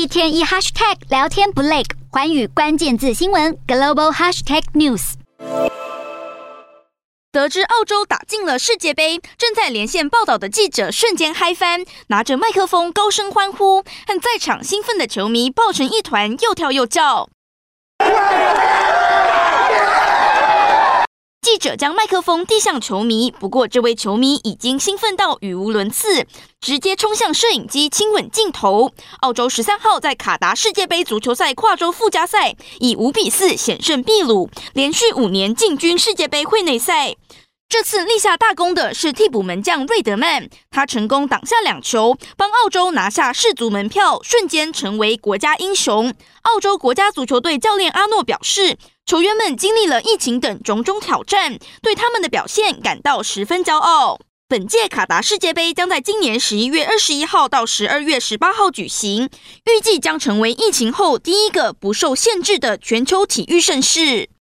一天一 hashtag 聊天不累，环宇关键字新闻 global hashtag news。得知澳洲打进了世界杯，正在连线报道的记者瞬间嗨翻，拿着麦克风高声欢呼，和在场兴奋的球迷抱成一团，又跳又叫。记者将麦克风递向球迷，不过这位球迷已经兴奋到语无伦次，直接冲向摄影机亲吻镜头。澳洲十三号在卡达世界杯足球赛跨洲附加赛以五比四险胜秘鲁，连续五年进军世界杯会内赛。这次立下大功的是替补门将瑞德曼，他成功挡下两球，帮澳洲拿下世足门票，瞬间成为国家英雄。澳洲国家足球队教练阿诺表示，球员们经历了疫情等种种挑战，对他们的表现感到十分骄傲。本届卡达世界杯将在今年十一月二十一号到十二月十八号举行，预计将成为疫情后第一个不受限制的全球体育盛事。